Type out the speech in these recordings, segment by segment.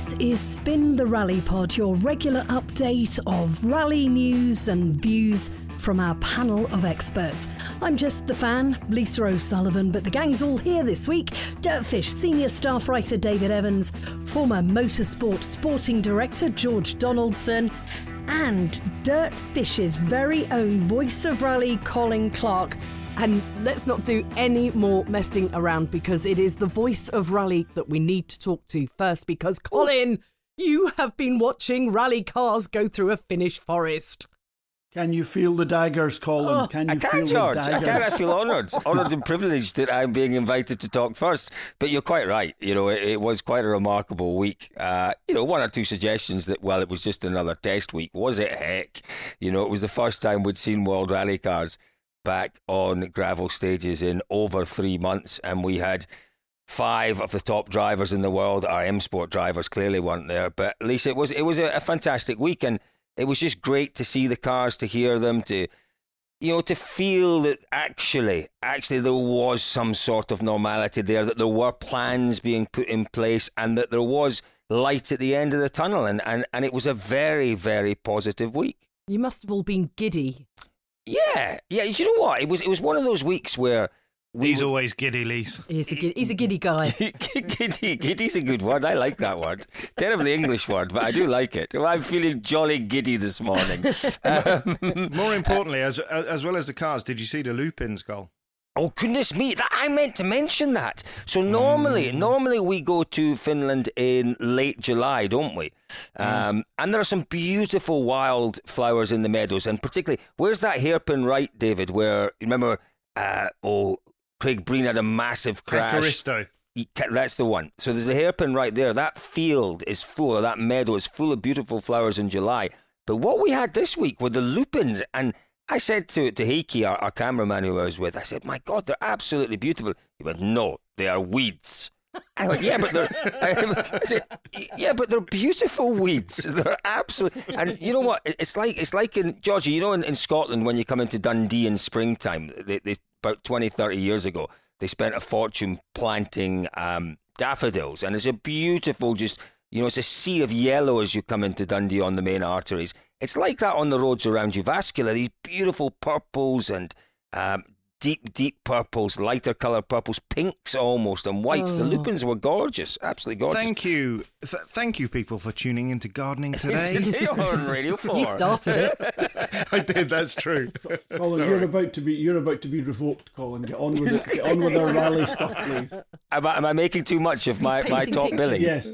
This is Spin the Rally Pod, your regular update of rally news and views from our panel of experts. I'm just the fan, Lisa O'Sullivan, but the gang's all here this week. Dirtfish senior staff writer David Evans, former motorsport sporting director George Donaldson, and Dirtfish's very own voice of rally Colin Clark. And let's not do any more messing around because it is the voice of rally that we need to talk to first. Because, Colin, you have been watching rally cars go through a Finnish forest. Can you feel the daggers, Colin? can you I feel can, the daggers? I can. I feel honoured, honoured and privileged that I'm being invited to talk first. But you're quite right. You know, it, it was quite a remarkable week. Uh, you know, one or two suggestions that well, it was just another test week. Was it? Heck, you know, it was the first time we'd seen World Rally cars back on gravel stages in over three months, and we had five of the top drivers in the world. Our M Sport drivers clearly weren't there, but at least it was it was a, a fantastic week, and it was just great to see the cars, to hear them, to you know, to feel that actually, actually there was some sort of normality there, that there were plans being put in place, and that there was light at the end of the tunnel, and and, and it was a very very positive week. You must have all been giddy. Yeah, yeah. You know what? It was it was one of those weeks where we He's were- always giddy, Lise. He's a giddy, he's a giddy guy. giddy, giddy's a good word. I like that word. Terribly English word, but I do like it. I'm feeling jolly giddy this morning. Um, More importantly, as as well as the cars, did you see the Lupin's goal? Oh goodness me! That I meant to mention that. So normally, normally we go to Finland in late July, don't we? Um, and there are some beautiful wild flowers in the meadows, and particularly where's that hairpin right, David? Where you remember? Uh, oh, Craig Breen had a massive crash. That's the one. So there's a hairpin right there. That field is full, that meadow is full of beautiful flowers in July. But what we had this week were the lupins. And I said to, to Heikki, our, our cameraman who I was with, I said, my God, they're absolutely beautiful. He went, no, they are weeds. I went, yeah, but they're. I said, yeah, but they're beautiful weeds. They're absolutely. And you know what? It's like it's like in Georgie. You know, in, in Scotland when you come into Dundee in springtime, they, they about 20, 30 years ago, they spent a fortune planting um, daffodils, and it's a beautiful, just you know, it's a sea of yellow as you come into Dundee on the main arteries. It's like that on the roads around you, vascular. These beautiful purples and um, deep, deep purples, lighter colour purples, pinks almost, and whites. The oh. lupins were gorgeous, absolutely gorgeous. Thank you, Th- thank you, people, for tuning into gardening today. Today on Radio 4. You started it. I did. That's true. Colin, you're about to be you're about to be revoked, Colin. Get on with it. Get on with our rally stuff, please. Am I, am I making too much of my, my painting top pictures. billing? Yes.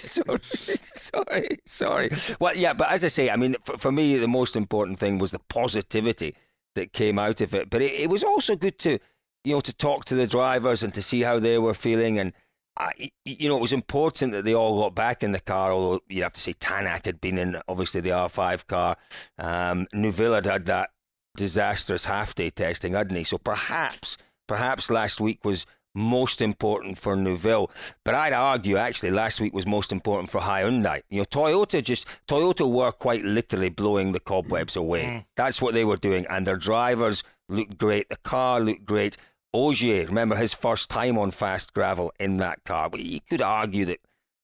sorry, sorry, sorry. Well, yeah, but as I say, I mean, for, for me, the most important thing was the positivity that came out of it. But it, it was also good to, you know, to talk to the drivers and to see how they were feeling. And, I, you know, it was important that they all got back in the car, although you have to say Tanak had been in, obviously, the R5 car. Um, had had that disastrous half day testing, hadn't he? So perhaps, perhaps last week was most important for Neuville. But I'd argue actually last week was most important for Hyundai. You know, Toyota just Toyota were quite literally blowing the cobwebs away. Mm. That's what they were doing, and their drivers looked great. The car looked great. Ogier, remember his first time on fast gravel in that car. But you could argue that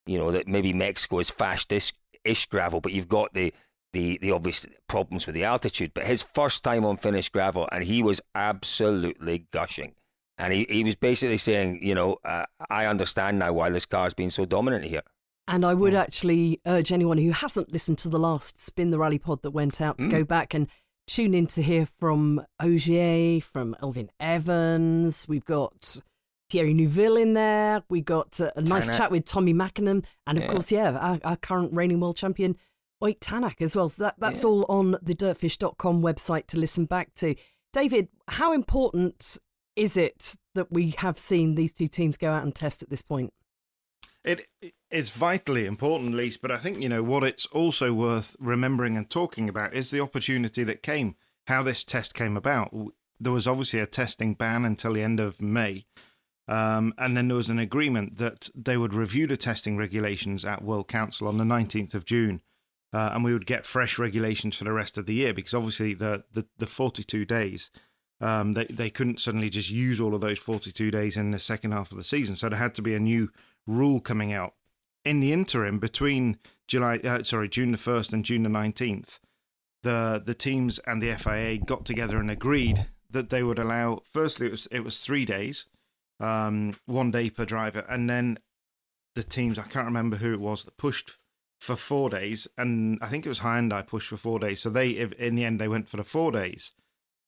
you know that maybe Mexico is fast-ish ish gravel, but you've got the the the obvious problems with the altitude. But his first time on finished gravel, and he was absolutely gushing. And he, he was basically saying, you know, uh, I understand now why this car's been so dominant here. And I would actually urge anyone who hasn't listened to the last Spin the Rally pod that went out to Mm. go back and tune in to hear from Ogier, from Elfyn Evans. We've got Thierry Neuville in there. We got uh, a nice Tanak. chat with Tommi Mäkinen. And of Yeah. course, yeah, our, our current reigning world champion, Ott Tanak as well. So that, that's Yeah. all on the dirtfish.com website to listen back to. David, how important is it that we have seen these two teams go out and test at this point? It it's vitally important, Lise, but I think you know what it's also worth remembering and talking about is the opportunity that came, how this test came about. There was obviously a testing ban until the end of May, um, and then there was an agreement that they would review the testing regulations at World Council on the nineteenth of June, uh, and we would get fresh regulations for the rest of the year because obviously the the, the forty two days. Um, they they couldn't suddenly just use all of those 42 days in the second half of the season, so there had to be a new rule coming out. In the interim, between July, uh, sorry, June the first and June the nineteenth, the the teams and the FIA got together and agreed that they would allow. Firstly, it was it was three days, um, one day per driver, and then the teams. I can't remember who it was that pushed for four days, and I think it was Hyundai pushed for four days. So they, in the end, they went for the four days.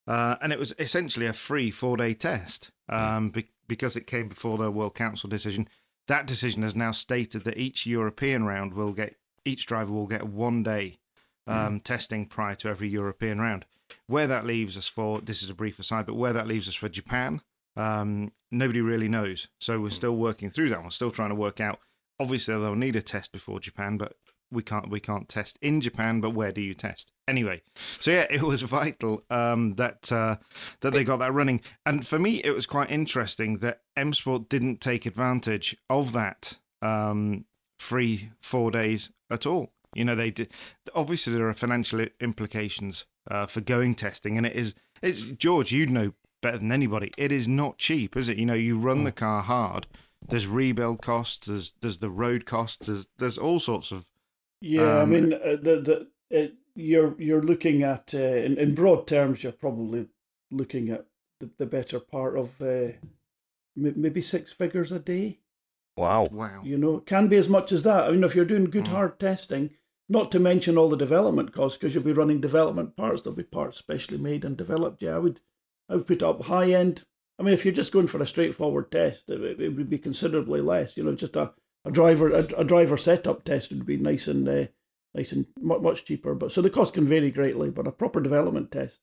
Uh, and it was essentially a free four day test um, be- because it came before the World Council decision. That decision has now stated that each European round will get each driver will get one day um, testing prior to every European round. Where that leaves us for this is a brief aside, but where that leaves us for Japan, um, nobody really knows. So we're still working through that. We're still trying to work out. Obviously, they'll need a test before Japan, but we can't we can't test in Japan. But where do you test anyway? So yeah, it was vital um, that uh, that they got that running. And for me, it was quite interesting that M Sport didn't take advantage of that um, free four days at all. You know, they did. Obviously, there are financial implications uh, for going testing, and it is. It's George. You'd know better than anybody. It is not cheap, is it? You know, you run the car hard. There's rebuild costs. There's there's the road costs. There's there's all sorts of Yeah, I Um, mean, uh, the the it, you're you're looking at uh, in in broad terms, you're probably looking at the, the better part of uh, m- maybe six figures a day. Wow. wow. You know, it can be as much as that. I mean, if you're doing good hard testing, not to mention all the development costs, because you'll be running development parts. There'll be parts specially made and developed. Yeah, I would, I would put up high end. I mean, if you're just going for a straightforward test, it, it would be considerably less. You know, just a, a driver a, a driver setup test would be nice and uh, nice and much cheaper. But so the cost can vary greatly. But a proper development test,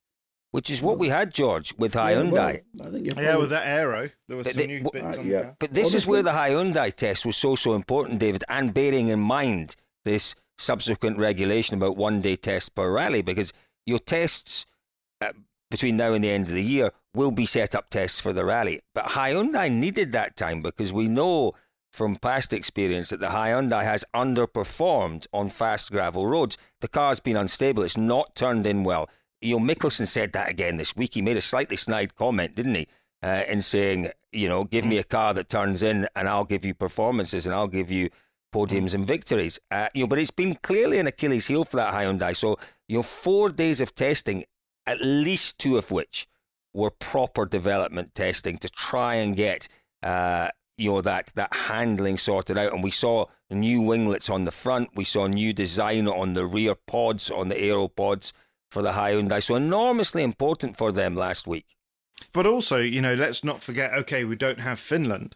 Which is what we had, George, with yeah, Hyundai. well, I think you're Yeah, probably- with that aero, there was But some they- new w- bits Uh, on yeah. there. But this is where the Hyundai test was so, so important, David, and bearing in mind this subsequent regulation about one day tests per rally, because your tests uh, between now and the end of the year will be set up tests for the rally. But Hyundai needed that time because we know from past experience that the Hyundai has underperformed on fast gravel roads. The car's been unstable, it's not turned in well. You know, Mikkelsen said that again this week. He made a slightly snide comment, didn't he? Uh, in saying, you know, give me a car that turns in and I'll give you performances and I'll give you podiums and victories. Uh, you know, but it's been clearly an Achilles heel for that Hyundai. So, you know, four days of testing, at least two of which were proper development testing to try and get, uh, you know, that that handling sorted out. And we saw new winglets on the front. We saw new design on the rear pods, on the aero pods for the Hyundai. So enormously important for them last week. But also, you know, let's not forget. Okay, we don't have Finland,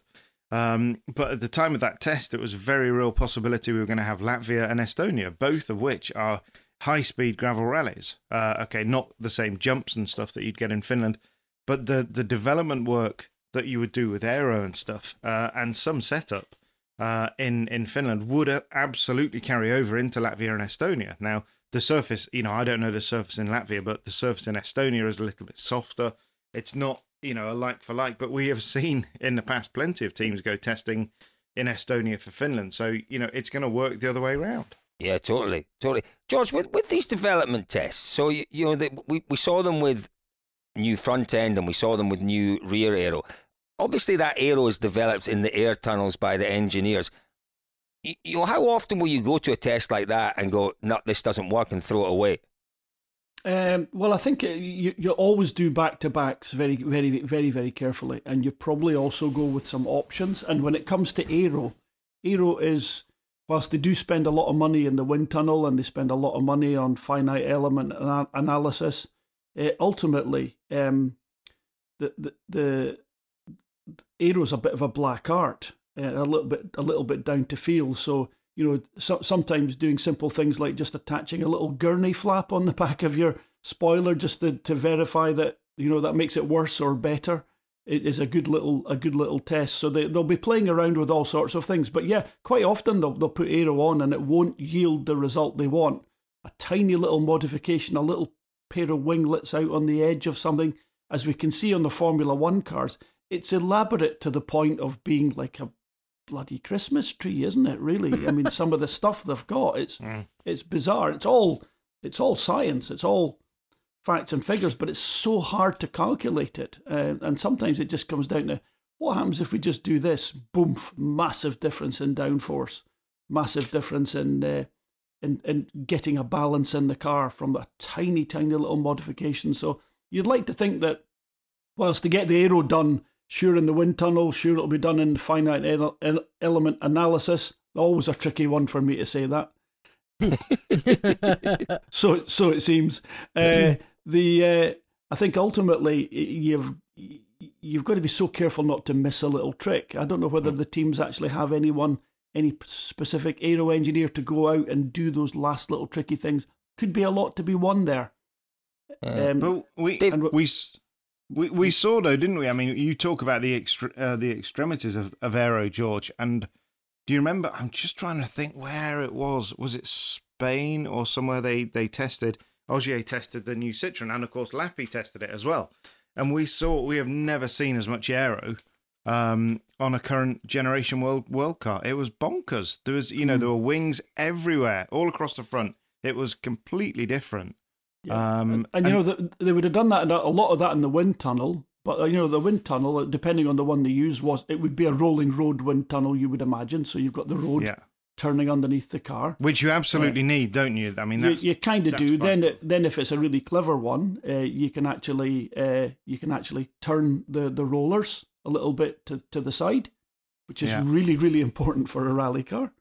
um, but at the time of that test, it was a very real possibility we were going to have Latvia and Estonia, both of which are high-speed gravel rallies. Uh, okay, not the same jumps and stuff that you'd get in Finland, but the the development work that you would do with aero and stuff, uh, and some setup uh, in in Finland would absolutely carry over into Latvia and Estonia. Now, the surface, you know, I don't know the surface in Latvia, but the surface in Estonia is a little bit softer. It's not, you know, a like for like, but we have seen in the past plenty of teams go testing in Estonia for Finland. So, you know, it's going to work the other way around. Yeah, totally, totally. George, with, with these development tests, so you, you know, the, we, we saw them with new front end and we saw them with new rear aero. Obviously, that aero is developed in the air tunnels by the engineers. You, you know, how often will you go to a test like that and go, no, this doesn't work and throw it away? Um, well, I think uh, you you always do back to backs very, very, very, very carefully, and you probably also go with some options. And when it comes to Aero, Aero is whilst they do spend a lot of money in the wind tunnel and they spend a lot of money on finite element ana- analysis, ultimately, um, the the the Aero's a bit of a black art, uh, a little bit a little bit down to feel. So you know, so, sometimes doing simple things like just attaching a little gurney flap on the back of your spoiler just to, to verify that you know that makes it worse or better. It is a good little a good little test. So they they'll be playing around with all sorts of things. But yeah, quite often they'll they'll put aero on and it won't yield the result they want. A tiny little modification, a little pair of winglets out on the edge of something, as we can see on the Formula One cars. It's elaborate to the point of being like a bloody Christmas tree, isn't it? Really, I mean, some of the stuff they've got, it's mm. it's bizarre. It's all it's all science. It's all facts and figures, but it's so hard to calculate it. Uh, and sometimes it just comes down to what happens if we just do this? Boom! Massive difference in downforce, massive difference in. Uh, in, in getting a balance in the car from a tiny, tiny little modification. So you'd like to think that whilst to get the aero done Sure, in the wind tunnel. Sure, it'll be done in finite ele- element analysis. Always a tricky one for me to say that. so, so it seems. Uh, the uh, I think ultimately you've you've got to be so careful not to miss a little trick. I don't know whether the teams actually have anyone, any specific aero engineer to go out and do those last little tricky things. Could be a lot to be won there. Uh, um, but we we we we we saw though, didn't we? I mean, you talk about the extre- uh, the extremities of, of aero, George, and do you remember? I'm just trying to think where it was. Was it Spain or somewhere they they tested? Ogier tested the new Citroen, and of course Lappi tested it as well. And we saw we have never seen as much aero um, on a current generation world world car. It was bonkers. There was you know there were wings everywhere, all across the front. It was completely different. Yeah. Um, and, and, you know the, they would have done that a lot of that in the wind tunnel. But uh, you know the wind tunnel, uh, depending on the one they use, was it would be a rolling road wind tunnel. You would imagine. So you've got the road yeah. turning underneath the car, which you absolutely uh, need, don't you? I mean, you, you kind of do. Then, it, then if it's a really clever one, uh, you can actually uh, you can actually turn the, the rollers a little bit to, to the side, which is yeah. really really important for a rally car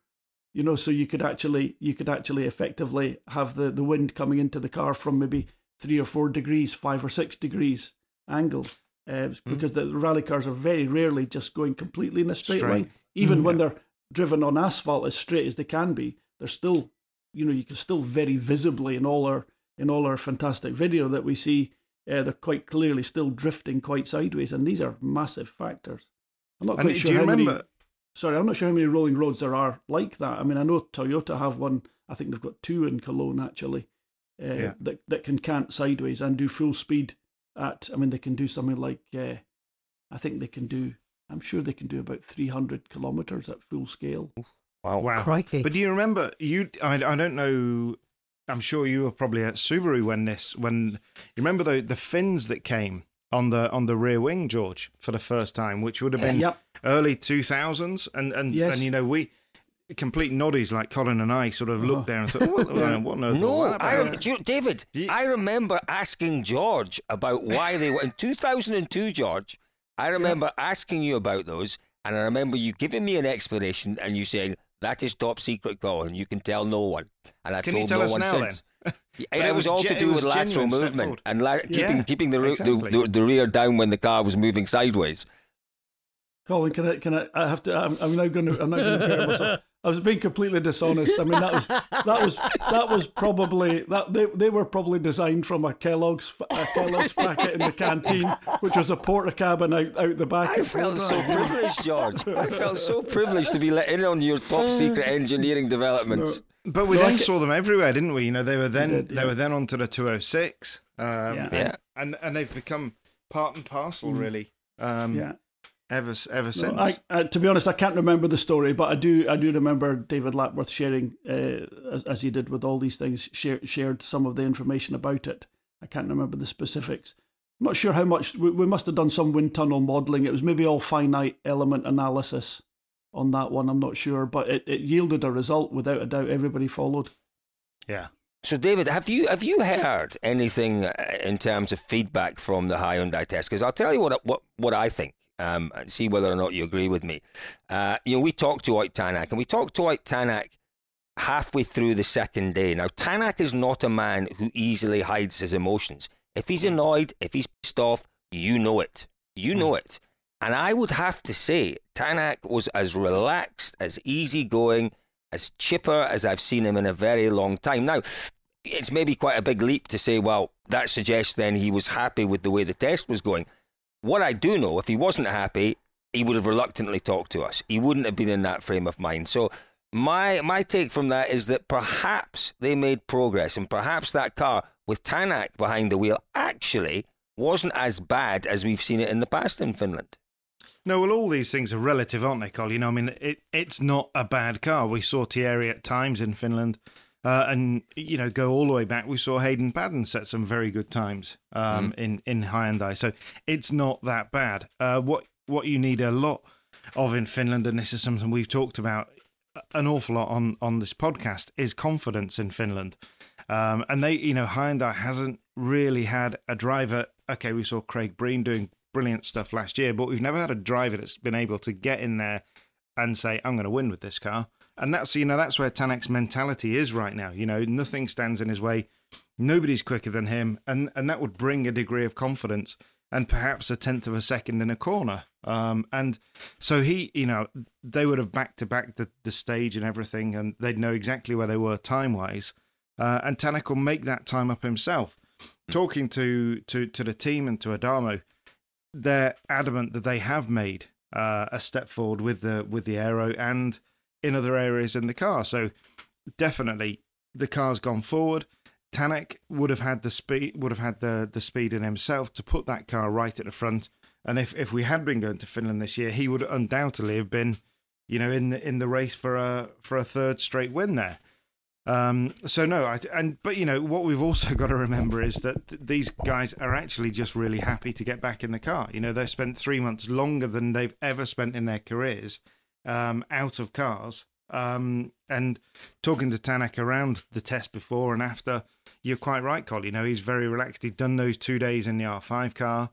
you know so you could actually you could actually effectively have the the wind coming into the car from maybe three or four degrees five or six degrees angle uh, mm. because the rally cars are very rarely just going completely in a straight, straight. line even mm, when yeah. they're driven on asphalt as straight as they can be they're still you know you can still very visibly in all our in all our fantastic video that we see uh, they're quite clearly still drifting quite sideways and these are massive factors i'm not quite and sure how remember- many sorry, I'm not sure how many rolling roads there are like that. I mean, I know Toyota have one. I think they've got two in Cologne actually, uh, yeah. that that can cant sideways and do full speed at. I mean, they can do something like uh, I think they can do. I'm sure they can do about 300 kilometers at full scale. Wow, wow! Crikey. But do you remember you? I, I don't know. I'm sure you were probably at Subaru when this when you remember the the fins that came on the on the rear wing, George, for the first time, which would have been yep. early two thousands, and and yes. and you know we complete noddies like Colin and I sort of looked uh-huh. there and thought, what, what on earth No, I rem- you, David, you, I remember asking George about why they were in 2002, George. I remember yeah. asking you about those, and I remember you giving me an explanation and you saying, that is top secret, Colin. You can tell no one. And I've can told no one since. It, it was, was all to do with lateral movement and la- keeping yeah, keeping the, exactly. the, the, the rear down when the car was moving sideways. Colin, can I? Can I? I have to. I'm, I'm now going to. I'm now going to pair myself. I was being completely dishonest. I mean, that was that was that was probably that they they were probably designed from a Kellogg's a Kellogg's packet in the canteen, which was a Portakabin out out the back. I felt so privileged, George. I felt so privileged to be let in on your top secret engineering developments. But we then saw them everywhere, didn't we? You know, they were then did, yeah. they were then onto the 206, um, yeah. And, and, and they've become part and parcel, mm. really. Um, yeah ever ever since. No, I, uh, to be honest, I can't remember the story, but I do I do remember David Lapworth sharing, uh, as, as he did with all these things, share, shared some of the information about it. I can't remember the specifics. I'm not sure how much. We, we must have done some wind tunnel modelling. It was maybe all finite element analysis on that one. I'm not sure, but it, it yielded a result without a doubt. Everybody followed. Yeah. So, David, have you have you heard anything uh, in terms of feedback from the Hyundai test? Because I'll tell you what what what I think um, and see whether or not you agree with me. Uh, you know, we talked to Ott Tanak, and we talked to Ott Tanak halfway through the second day. Now, Tanak is not a man who easily hides his emotions. If he's annoyed, if he's pissed off, you know it. You know it. And I would have to say, Tanak was as relaxed, as easygoing as chipper as I've seen him in a very long time. Now, it's maybe quite a big leap to say, well, that suggests then he was happy with the way the test was going. What I do know, if he wasn't happy, he would have reluctantly talked to us. He wouldn't have been in that frame of mind. So my my take from that is that perhaps they made progress, and perhaps that car with Tanak behind the wheel actually wasn't as bad as we've seen it in the past in Finland. No, well, all these things are relative, aren't they, Col? You know, I mean, it, it's not a bad car. We saw Thierry at times in Finland, uh, and you know, go all the way back. We saw Hayden Paddon set some very good times um, mm. in in Hyundai, so it's not that bad. Uh, what what you need a lot of in Finland, and this is something we've talked about an awful lot on on this podcast, is confidence in Finland. Um, and they, you know, Hyundai hasn't really had a driver. Okay, we saw Craig Breen doing brilliant stuff last year, but we've never had a driver that's been able to get in there and say, "I'm going to win with this car." And that's you know that's where Tanak's mentality is right now. You know, nothing stands in his way. Nobody's quicker than him, and and that would bring a degree of confidence and perhaps a tenth of a second in a corner. Um, and so he, you know, they would have back to back the stage and everything, and they'd know exactly where they were time wise. Uh, and Tanak will make that time up himself. Talking to to to the team and to Adamo, they're adamant that they have made uh, a step forward with the with the aero and in other areas in the car. So definitely the car's gone forward. Tanak would have had the speed would have had the the speed in himself to put that car right at the front. And if, if we had been going to Finland this year, he would undoubtedly have been, you know, in the in the race for a for a third straight win there. Um, so no, I, and but you know what we've also got to remember is that th- these guys are actually just really happy to get back in the car. You know, they've spent three months longer than they've ever spent in their careers um, out of cars. Um, and talking to Tanak around the test before and after, you're quite right, Col. You know, he's very relaxed. He'd done those two days in the R5 car,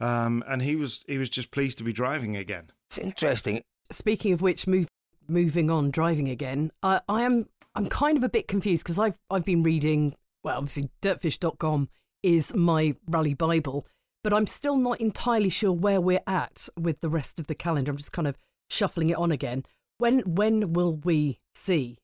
um, and he was he was just pleased to be driving again. It's interesting. Speaking of which, move, moving on, driving again. I, I am I'm kind of a bit confused because I've I've been reading well, obviously dirtfish.com is my rally bible, but I'm still not entirely sure where we're at with the rest of the calendar. I'm just kind of shuffling it on again. When when will we see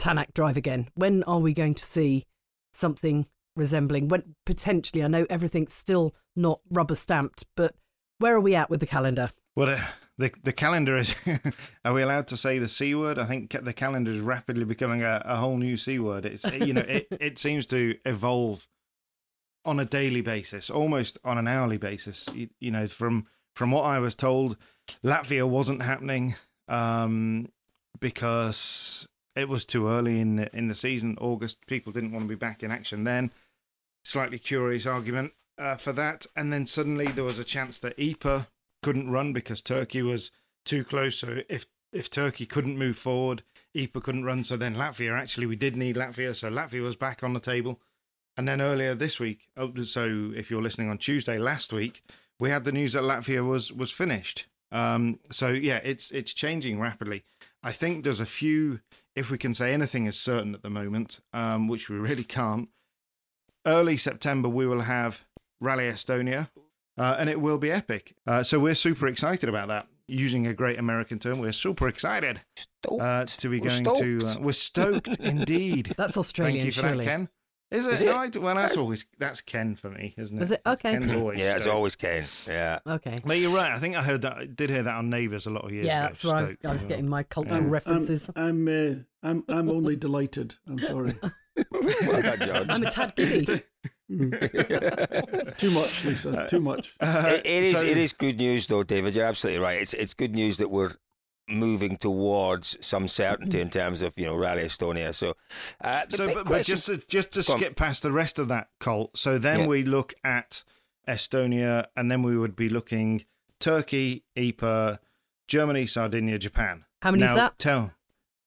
Tanak drive again? When are we going to see something resembling when potentially I know everything's still not rubber stamped, but where are we at with the calendar? Well, uh, the the calendar is. are we allowed to say the c word? I think the calendar is rapidly becoming a, a whole new c word. It's you know it it seems to evolve on a daily basis, almost on an hourly basis. You, you know, from from what I was told, Latvia wasn't happening um, because it was too early in the, in the season. August, people didn't want to be back in action then. Slightly curious argument uh, for that, and then suddenly there was a chance that Ypres couldn't run because Turkey was too close. So if if Turkey couldn't move forward, Ypres couldn't run. So then Latvia actually we did need Latvia. So Latvia was back on the table. And then earlier this week, oh, so if you're listening on Tuesday last week, we had the news that Latvia was was finished. Um, so yeah, it's it's changing rapidly. I think there's a few, if we can say anything is certain at the moment, um, which we really can't. Early September, we will have Rally Estonia, uh, and it will be epic. Uh, so we're super excited about that. Using a great American term, we're super excited uh, to be we're going stoked. to. Uh, we're stoked indeed. That's Australian, Thank you for surely. that, Ken. Is it? Is it? No, I, well, that's, that's always that's Ken for me, isn't it? Is it okay? Ken's always yeah, it's always Ken. Yeah. Okay. But you're right. I think I heard that. I did hear that on Neighbours a lot of years yeah, ago. that's where I was, I was, getting my cultural um, references. I'm I'm, uh, I'm I'm only delighted. I'm sorry. well. I'm a tad giddy. too much, Lisa. Too much. Uh, it, it is. So, it is good news, though, David. You're absolutely right. It's it's good news that we're moving towards some certainty in terms of you know Rally Estonia. So, uh, so but, question... but, just to, just to skip past the rest of that, Col. So then yeah. we look at Estonia, and then we would be looking Turkey, Ypres, Germany, Sardinia, Japan. How many now, is that? Tell.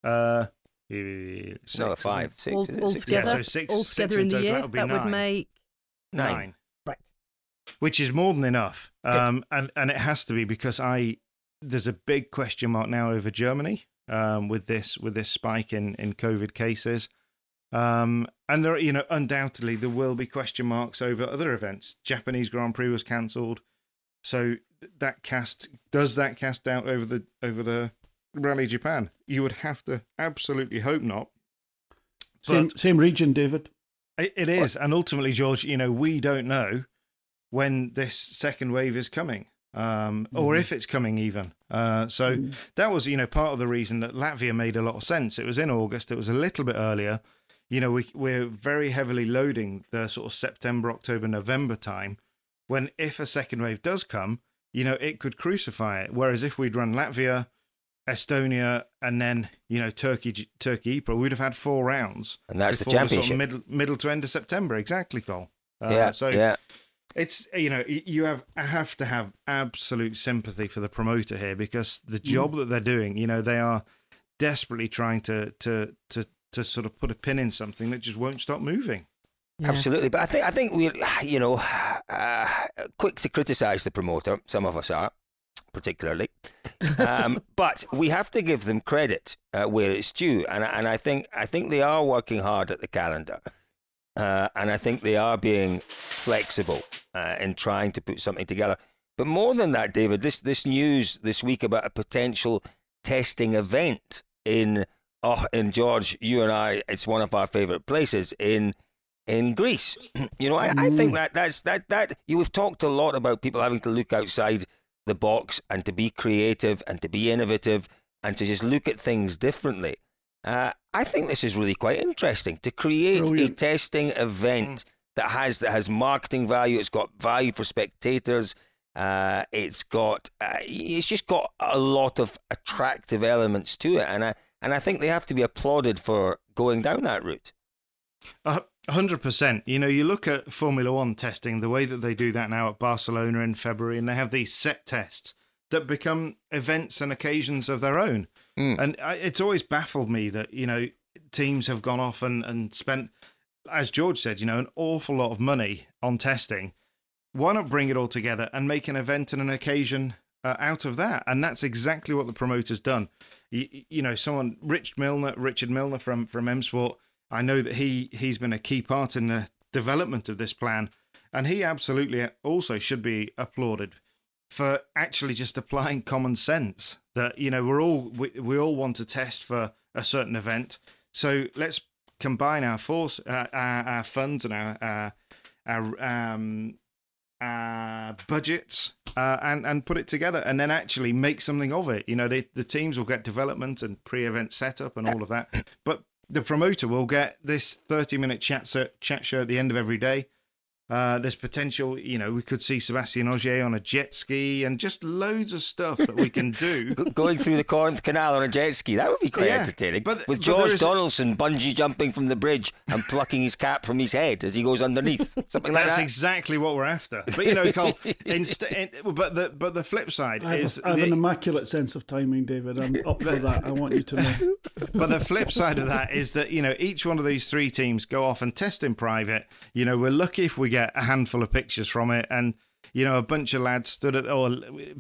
Uh, six, no, five, six, all, all six, together. Yeah, so six, all together in the year, that, that would make nine. nine. Right. Which is more than enough, um, and and it has to be because I there's a big question mark now over Germany um, with this with this spike in in COVID cases. Um, and there, you know, undoubtedly there will be question marks over other events. Japanese Grand Prix was cancelled, so that cast does that cast doubt over the over the Rally Japan. You would have to absolutely hope not. Same But- same region, David. It, it is, and ultimately, George, you know, we don't know when this second wave is coming, um, or if it's coming even. Uh, so that was, you know, part of the reason that Latvia made a lot of sense. It was in August. It was a little bit earlier. You know, we we're very heavily loading the sort of September, October, November time. When if a second wave does come, you know, it could crucify it. Whereas if we'd run Latvia, Estonia, and then you know Turkey, Turkey, Ypres, we'd have had four rounds. And that's the before sort of championship. middle, middle to end of September, exactly, Col. Uh, yeah, So yeah. it's you know you have have to have absolute sympathy for the promoter here because the job that they're doing, you know, they are desperately trying to to to to sort of put a pin in something that just won't stop moving. Yeah. Absolutely, but I think I think we're you know uh, quick to criticise the promoter. Some of us are, particularly, um, but we have to give them credit uh, where it's due, and I- and I think I think they are working hard at the calendar, uh, and I think they are being flexible uh, in trying to put something together. But more than that, David, this this news this week about a potential testing event in oh in George, you and I, it's one of our favourite places in in Greece. You know, I, I think that that's that that you have talked a lot about people having to look outside the box and to be creative and to be innovative and to just look at things differently. Uh, I think this is really quite interesting to create Brilliant. a testing event mm. that has that has marketing value. It's got value for spectators. Uh, it's got uh, it's just got a lot of attractive elements to it, and I and I think they have to be applauded for going down that route. Uh, 100%. You know, you look at Formula One testing, the way that they do that now at Barcelona in February, and they have these set tests that become events and occasions of their own. Mm. And it's always baffled me that, you know, teams have gone off and, and spent, as George said, you know, an awful lot of money on testing. Why not bring it all together and make an event and an occasion uh, out of that. And that's exactly what the promoter's done. You, you know, someone, Rich Millener, Richard Millener from, from M Sport, I know that he he's been a key part in the development of this plan, and he absolutely also should be applauded for actually just applying common sense. That you know we're all we, we all want to test for a certain event, so let's combine our force, uh, our, our funds, and our our, our um, budgets uh, and and put it together, and then actually make something of it. You know, they, the teams will get development and pre-event setup and all of that, but the promoter will get this thirty-minute chat chat show at the end of every day. Uh, there's potential, you know, we could see Sebastian Ogier on a jet ski and just loads of stuff that we can do. Going through the Corinth Canal on a jet ski. That would be quite Yeah, entertaining. but- With but George Donaldson bungee jumping from the bridge and plucking his cap from his head as he goes underneath. Something like That's that. That's exactly what we're after. But you know, Col, instead, but the but the flip side I is have, a, I have the- an immaculate sense of timing, David. I'm up for that. I want you to know. but the flip side of that is that you know each one of these three teams go off and test in private. You know, we're lucky if we get a handful of pictures from it, and you know, a bunch of lads stood at or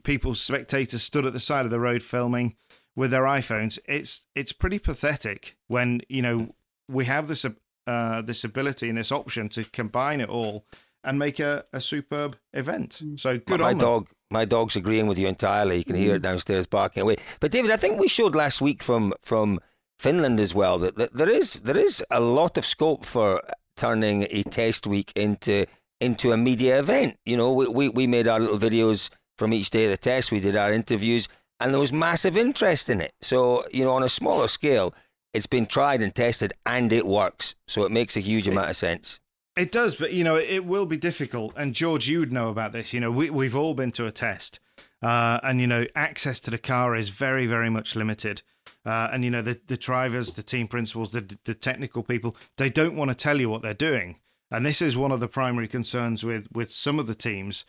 people, spectators stood at the side of the road filming with their iPhones. It's it's pretty pathetic when you know we have this uh, this ability and this option to combine it all and make a, a superb event. So good my on them. dog, my dog's agreeing with you entirely. You can hear it downstairs barking away. But David, I think we showed last week from from Finland as well that, that there is there is a lot of scope for turning a test week into into a media event. You know, we, we, we made our little videos from each day of the test. We did our interviews, and there was massive interest in it. So you know, on a smaller scale, it's been tried and tested, and it works. So it makes a huge amount of sense. It does, but you know, it will be difficult. And George, you would know about this. You know, we we've all been to a test, uh, and you know, access to the car is very, very much limited. Uh, and you know, the the drivers, the team principals, the the technical people, they don't want to tell you what they're doing. And this is one of the primary concerns with with some of the teams,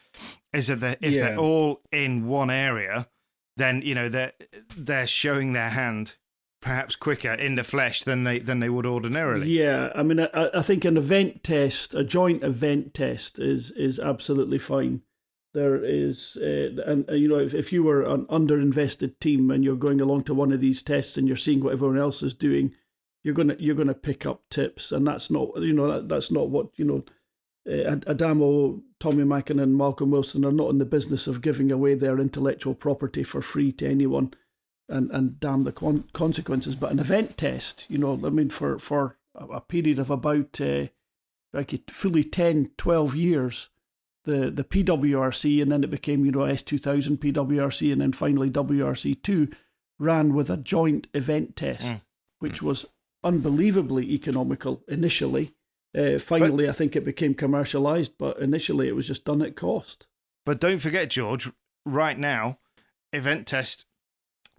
is that they're, if they're all in one area, then you know they're they're showing their hand perhaps quicker in the flesh than they than they would ordinarily. Yeah, I mean, I, I think an event test, a joint event test, is is absolutely fine. There is, uh, and uh, you know, if, if you were an underinvested team and you're going along to one of these tests and you're seeing what everyone else is doing, you're gonna you're gonna pick up tips, and that's not you know that, that's not what you know. Uh, Adamo, Tommy Mackin, and Malcolm Wilson are not in the business of giving away their intellectual property for free to anyone. and and damn the con- consequences. But an event test, you know, I mean, for for a, period of about uh, like fully 10, 12 years, the the PWRC and then it became you know S2000 PWRC and then finally WRC2 ran with a joint event test, mm. which was unbelievably economical initially. Uh, finally, but, I think it became commercialized, but initially it was just done at cost. But don't forget, George, right now, event test,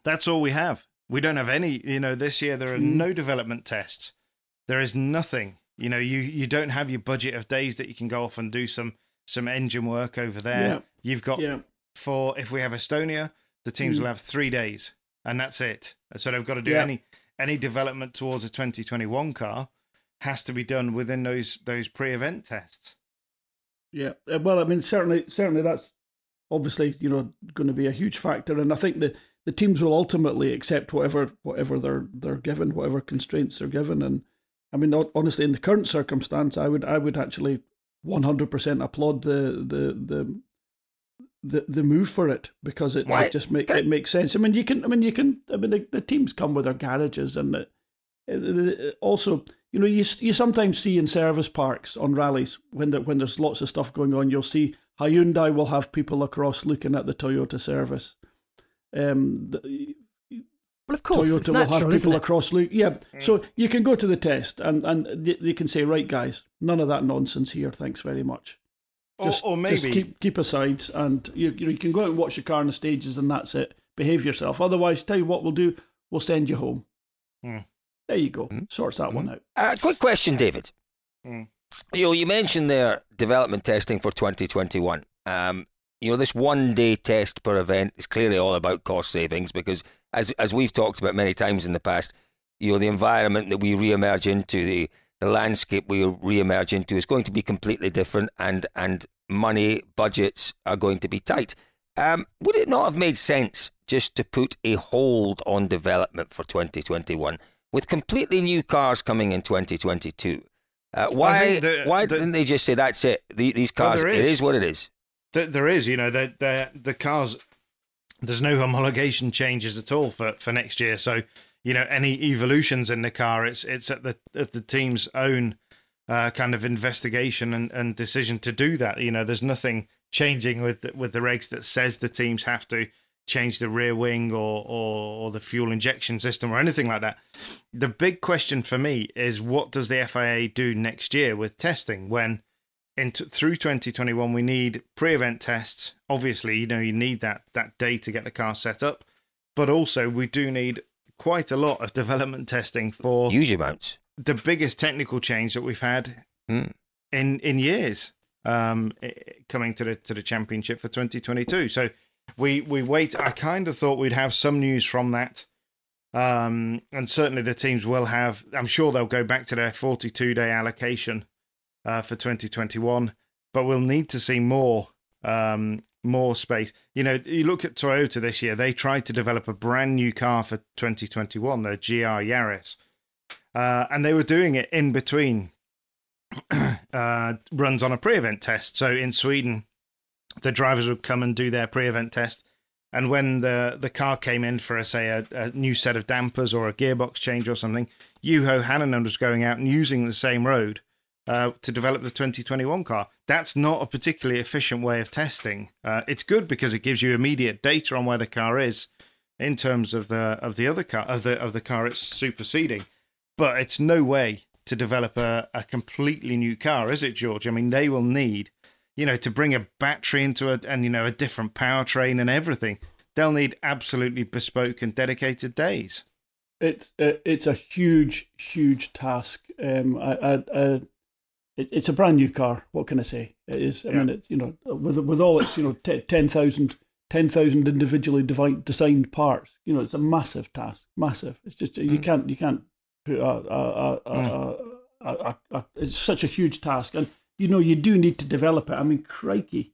that's all we have. We don't have any, you know, this year there are mm. no development tests. There is nothing. You know, you, you don't have your budget of days that you can go off and do some some engine work over there. Yeah. You've got yeah. for if we have Estonia, the teams mm. will have three days, and that's it. So they've got to do yeah. any any development towards a 2021 car has to be done within those those pre-event tests. Yeah, uh, well, I mean, certainly, certainly, that's obviously you know going to be a huge factor, and I think the the teams will ultimately accept whatever whatever they're they're given, whatever constraints they're given, and I mean, honestly, in the current circumstance, I would I would actually 100% applaud the the the the, the move for it because it, it just make it makes sense. I mean, you can. I mean, you can. I mean, the, the teams come with their garages, and it, it, also, you know, you you sometimes see in service parks on rallies when there, when there's lots of stuff going on, you'll see Hyundai will have people across looking at the Toyota service. Um, the, well, of course, Toyota natural, will have people across look. Yeah, mm. so you can go to the test and and they can say, right, guys, none of that nonsense here. Thanks very much. Just, or, or maybe just keep keep aside, and you you can go out and watch your car on the stages, and that's it. Behave yourself. Otherwise, tell you what we'll do. We'll send you home. Mm. There you go. Mm. Sorts that mm. one out. Uh, quick question, David. Mm. You know, you mentioned there development testing for 2021. Um, you know, this one day test per event is clearly all about cost savings because, as as we've talked about many times in the past, you know, the environment that we re-emerge into, the the landscape we re-emerge into is going to be completely different, and and money budgets are going to be tight. Um, would it not have made sense just to put a hold on development for 2021 with completely new cars coming in 2022? Uh, why the, why the, didn't they just say that's it? The, these cars, well, is. it is what it is. There is, you know, the the the cars. There's no homologation changes at all for, for next year, so you know any evolutions in the car it's it's at the at the team's own uh, kind of investigation and, and decision to do that. You know there's nothing changing with with the regs that says the teams have to change the rear wing or, or or the fuel injection system or anything like that. The big question for me is what does the FIA do next year with testing when in t- through 2021 we need pre-event tests obviously you know you need that that day to get the car set up but also we do need quite a lot of development testing for huge amounts. The biggest technical change that we've had mm. in in years um, coming to the to the championship for 2022. So we we wait. I kind of thought we'd have some news from that, um, and certainly the teams will have. I'm sure they'll go back to their 42 day allocation uh, for 2021, but we'll need to see more um, more space. You know, you look at Toyota this year, they tried to develop a brand new car for 2021, the GR Yaris. Uh, and they were doing it in between uh, runs on a pre event test. So in Sweden, the drivers would come and do their pre event test. And when the, the car came in for, a, say, a, a new set of dampers or a gearbox change or something, Juho Hänninen was going out and using the same road uh, to develop the 2021 car. That's not a particularly efficient way of testing. Uh, it's good because it gives you immediate data on where the car is in terms of the of the other car of the of the car it's superseding, but it's no way to develop a, a completely new car, is it, George? I mean, they will need, you know, to bring a battery into it and you know a different powertrain and everything. They'll need absolutely bespoke and dedicated days. It's uh, it's a huge, huge task. Um, I, I, I it, it's a brand new car. What can I say? It is. I yeah. mean, it, you know, with with all its you know t- 10,000 10, individually devi- designed parts. You know, it's a massive task. Massive. It's just mm. you can't you can't put a a, a, mm. a, a, it's such a huge task, and you know you do need to develop it. I mean, crikey.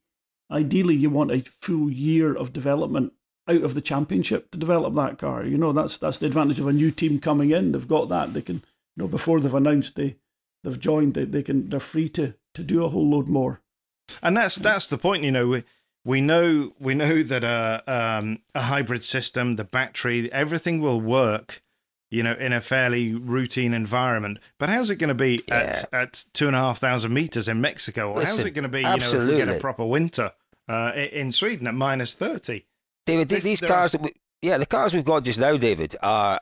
Ideally, you want a full year of development out of the championship to develop that car. You know, that's that's the advantage of a new team coming in. They've got that. They can, you know, before they've announced the they've joined, they, they can they're free to to do a whole load more. And that's that's the point. You know, we we know we know that a um, a hybrid system, the battery, everything will work, you know, in a fairly routine environment. But how's it going to be Yeah. at at two and a half thousand meters in Mexico? Or how's it going to be, you know, if we get a proper winter uh, in Sweden at minus thirty? David, This- these cars, that we, yeah, the cars we've got just now, David, are,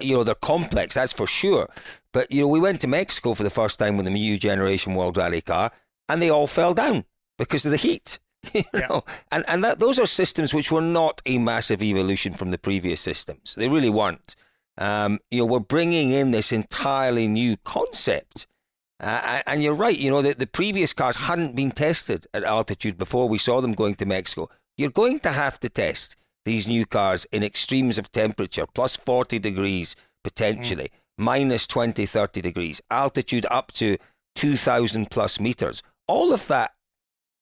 you know, they're complex, that's for sure. But, you know, we went to Mexico for the first time with the new generation World Rally car, and they all fell down because of the heat. You Yeah. know? And, and that, those are systems which were not a massive evolution from the previous systems. They really weren't. Um, you know, we're bringing in this entirely new concept. Uh, and you're right, you know, the, the previous cars hadn't been tested at altitude before we saw them going to Mexico. You're going to have to test these new cars in extremes of temperature, plus 40 degrees potentially, minus 20, 30 degrees, altitude up to 2,000 plus meters. All of that,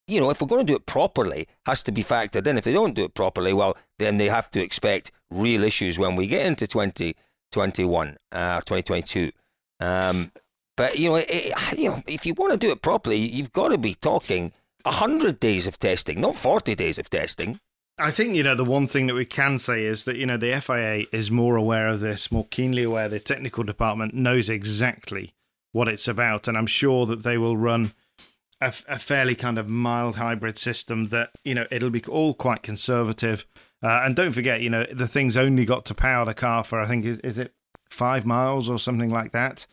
you know, if we're going to do it properly, has to be factored in. If they don't do it properly, well, then they have to expect real issues when we get into 2021 uh, 2022. Um, but you know, it, you know, if you want to do it properly, you've got to be talking hundred days of testing, not forty days of testing. I think you know the one thing that we can say is that you know the FIA is more aware of this, more keenly aware. The technical department knows exactly what it's about, and I'm sure that they will run a, a fairly kind of mild hybrid system that you know it'll be all quite conservative. Uh, and don't forget, you know the thing's only got to power the car for I think is, is it five miles or something like that.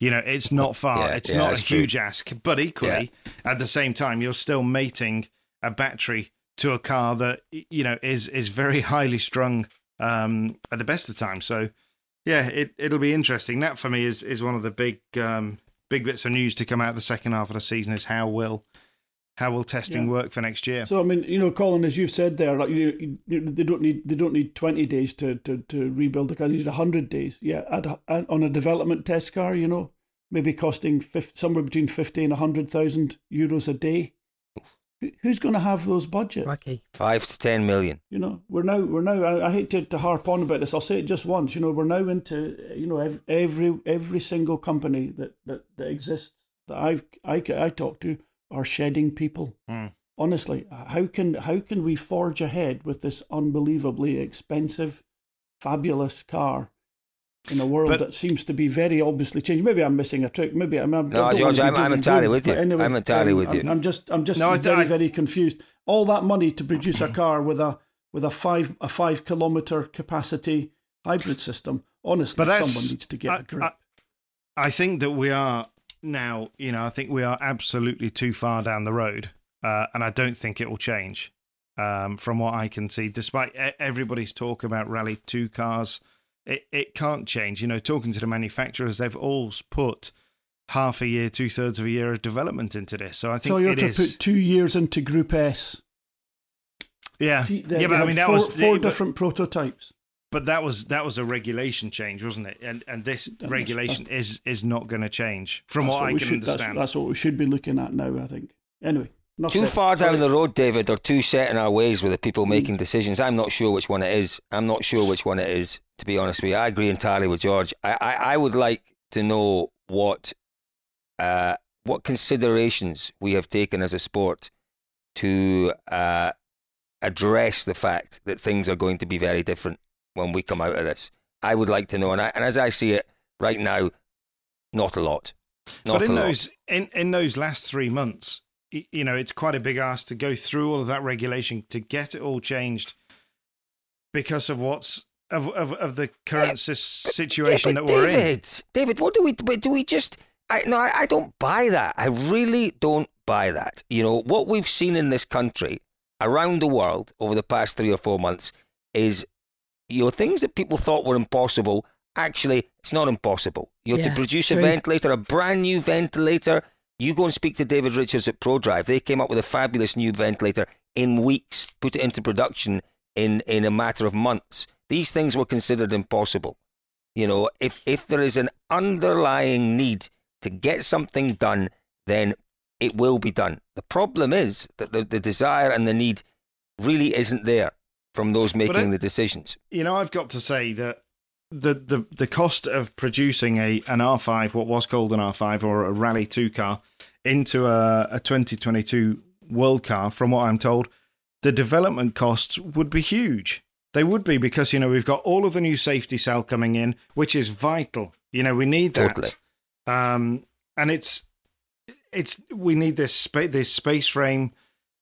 You know, it's not far. Yeah, it's yeah, not a that's true. huge ask, but equally, at the same time, you're still mating a battery to a car that you know is is very highly strung um, at the best of times. So, yeah, it it'll be interesting. That for me is is one of the big um, big bits of news to come out the second half of the season is how will how will testing Yeah. work for next year. So I mean, you know, Colin, as you've said there, like you, you they don't need they don't need twenty days to to, to rebuild the car. They need hundred days. Yeah, at, at, on a development test car, you know, maybe costing 50, somewhere between fifty and hundred thousand euros a day. Who- Who's going to have those budgets? Crikey. Five to ten million. You know, we're now we're now. I, I hate to, to harp on about this. I'll say it just once. You know, we're now into you know ev- every every single company that that, that exists that I've I I talk to are shedding people. Mm. Honestly, how can how can we forge ahead with this unbelievably expensive, fabulous car? In a world But- that seems to be very obviously changed. Maybe I'm missing a trick. Maybe I'm. I'm No, I George, I'm- I'm entirely with you. Anyway, I'm entirely with you. I'm, I'm just I'm just No, I- very I- very confused. All that money to produce a car with a with a five a five kilometer capacity hybrid system. Honestly, But that's- someone needs to get I- a grip. I- I think that we are now, you know, I think we are absolutely too far down the road, uh, and I don't think it will change. Um, from what I can see, despite e- everybody's talk about Rally Two cars, it it can't change. You know, talking to the manufacturers, they've all put half a year, two thirds of a year of development into this. So I think so you're it to is. put two years into Group S. yeah, yeah, but I mean that four, was four but- different prototypes. But that was that was a regulation change, wasn't it? And and this That's- regulation is is not going to change, from That's what I can should, that's, understand. that's what we should be looking at now. I think. Anyway, enough Too said. far down Sorry. the road, David, or too set in our ways with the people making decisions. I'm not sure which one it is. I'm not sure which one it is, to be honest with you. I agree entirely with George. I, I, I would like to know what uh, what considerations we have taken as a sport to uh, address the fact that things are going to be very different when we come out of this. I would like to know, and, I, and as I see it right now, not a lot. Not but in a lot. those in, in those last three months, y- you know, it's quite a big ask to go through all of that regulation to get it all changed because of what's of of, of the current sis- situation Yeah, that we're David, in. David, what do we but do? We just I no, I, I don't buy that. I really don't buy that. You know what we've seen in this country, around the world over the past three or four months is, you know, things that people thought were impossible. Actually, it's not impossible. You know, Yeah, to produce a ventilator, a brand new ventilator. You go and speak to David Richards at ProDrive. They came up with a fabulous new ventilator in weeks, put it into production in in a matter of months. These things were considered impossible. You know, if if there is an underlying need to get something done, then it will be done. The problem is that the, the desire and the need really isn't there from those making I- the decisions. You know, I've got to say that the the the cost of producing a an R5, what was called an R5 or a Rally Two car, into a, a 2022 World car, from what I'm told, the development costs would be huge. They would be because, you know, we've got all of the new safety cell coming in, which is vital. You know, we need that. Totally. Um, and it's, it's, we need this, spa- this space frame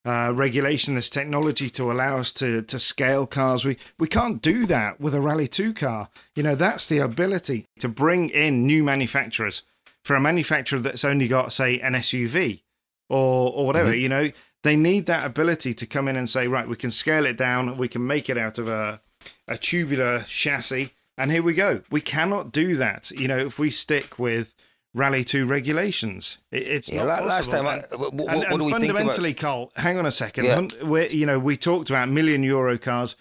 uh, regulation, this technology to allow us to to scale cars. We we can't do that with a Rally Two car. You know, that's the ability to bring in new manufacturers for a manufacturer that's only got say an SUV or or whatever. Mm-hmm. You know, they need that ability to come in and say, right, we can scale it down. We can make it out of a a tubular chassis, and here we go. We cannot do that. You know, if we stick with Rally 2 regulations. It, it's Yeah, not last possible. time I- what- what- and, what and do we think about- fundamentally, Cole, hang on a second. Yeah. We're, you know, we talked about million euro cars.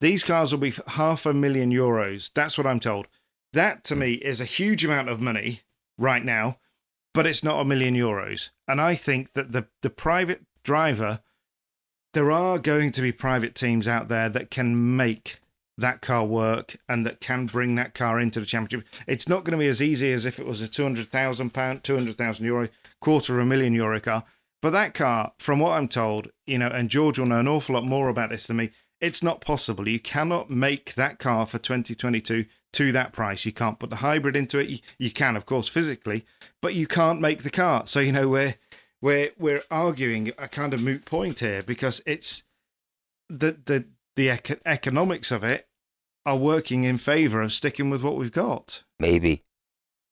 These cars will be half a million euros. That's what I'm told. That to hmm. me is a huge amount of money right now, but it's not a million euros. And I think that the the private driver, there are going to be private teams out there that can make that car work and that can bring that car into the championship. It's not going to be as easy as if it was a two hundred thousand pound, two hundred thousand euro, quarter of a million euro car. But that car, from what I'm told, you know, and George will know an awful lot more about this than me. It's not possible. You cannot make that car for 2022 to that price. You can't put the hybrid into it. You, you can, of course, physically, but you can't make the car. So you know we're we're we're arguing a kind of moot point here because it's the the the eco- economics of it are working in favour of sticking with what we've got. Maybe.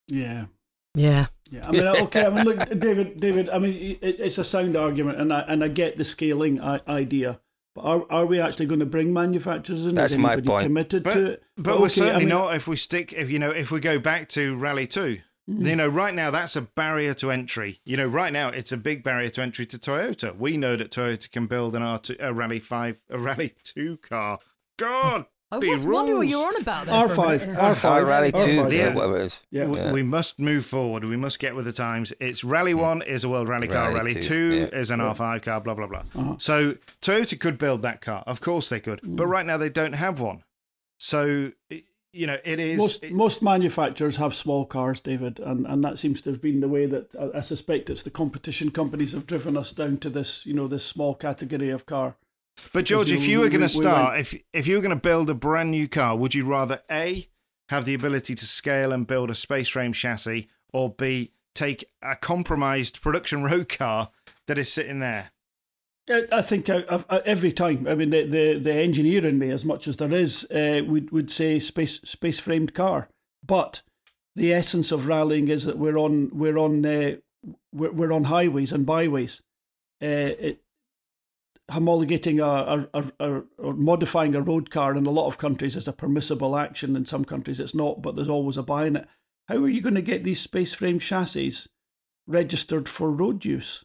Yeah. Yeah. Yeah, I mean, uh, okay. I mean, look, David. David. I mean, it, it's a sound argument, and I and I get the scaling I- idea. But are are we actually going to bring manufacturers in? That's Is my point. Committed But, to it? but okay, we're I certainly mean, not if we stick if you know if we go back to Rally 2 Mm-hmm. You know, right now that's a barrier to entry. You know, right now it's a big barrier to entry to Toyota. We know that Toyota can build an R2, a Rally Five, a Rally Two car. God, I the was wondering what rules. you were on about there. R for a five, minute. R Or five, Rally 2, Yeah. yeah. whatever it is. Yeah. We, Yeah. we must move forward. We must get with the times. It's Rally One is a World Rally car. Rally Rally two, Two yeah. is an R5 car. Blah blah blah. Uh-huh. So Toyota could build that car. Of course they could. Mm. But right now they don't have one. So it- you know it is. most it- most manufacturers have small cars, David, and, and that seems to have been the way that I, I suspect it's the competition companies have driven us down to this, you know, this small category of car. But George, you if know, you were we- going we to start, went- if if you were going to build a brand new car, would you rather a have the ability to scale and build a space frame chassis, or b take a compromised production road car that is sitting there? I, think I, every time, I mean, the, the, the engineer in me, as much as there is, uh, would would say space space framed car. But the essence of rallying is that we're on we're on uh, we're, we're on highways and byways. Uh, it, homologating a, a, a, a or modifying a road car in a lot of countries is a permissible action. In some countries, it's not, but there's always a buy in it. How are you going to get these space frame chassis registered for road use?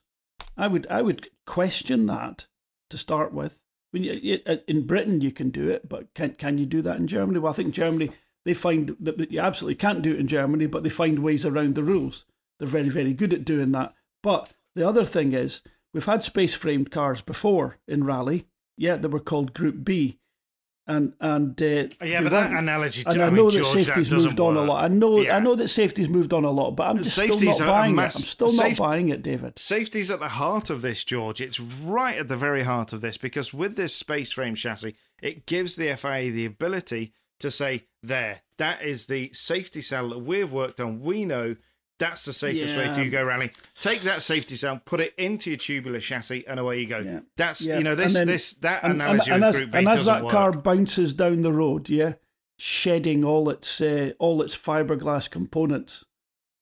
I would I would question that to start with. When uh, in Britain you can do it, but can can you do that in Germany? Well, I think Germany they find that that you absolutely can't do it in Germany, but they find ways around the rules. They're very very good at doing that. But the other thing is we've had space framed cars before in rally. Yeah, they were called Group B, and and uh, Yeah, but that analogy. and I, I mean, know that George, safety's doesn't moved on a lot. I know Yeah. I know that safety's moved on a lot, but I'm just Safety's still not buying mass- it. I'm still not buying it, David. Safety's at the heart of this, George. It's right at the very heart of this because with this space frame chassis, it gives the FIA the ability to say, there, that is the safety cell that we've worked on. We know that's the safest way to go rally. Take that safety cell, put it into your tubular chassis, and away you go. Yeah. That's Yeah. you know this then- this that and, and, analogy and with as, and as that work. car bounces down the road, yeah, shedding all its uh, all its fiberglass components,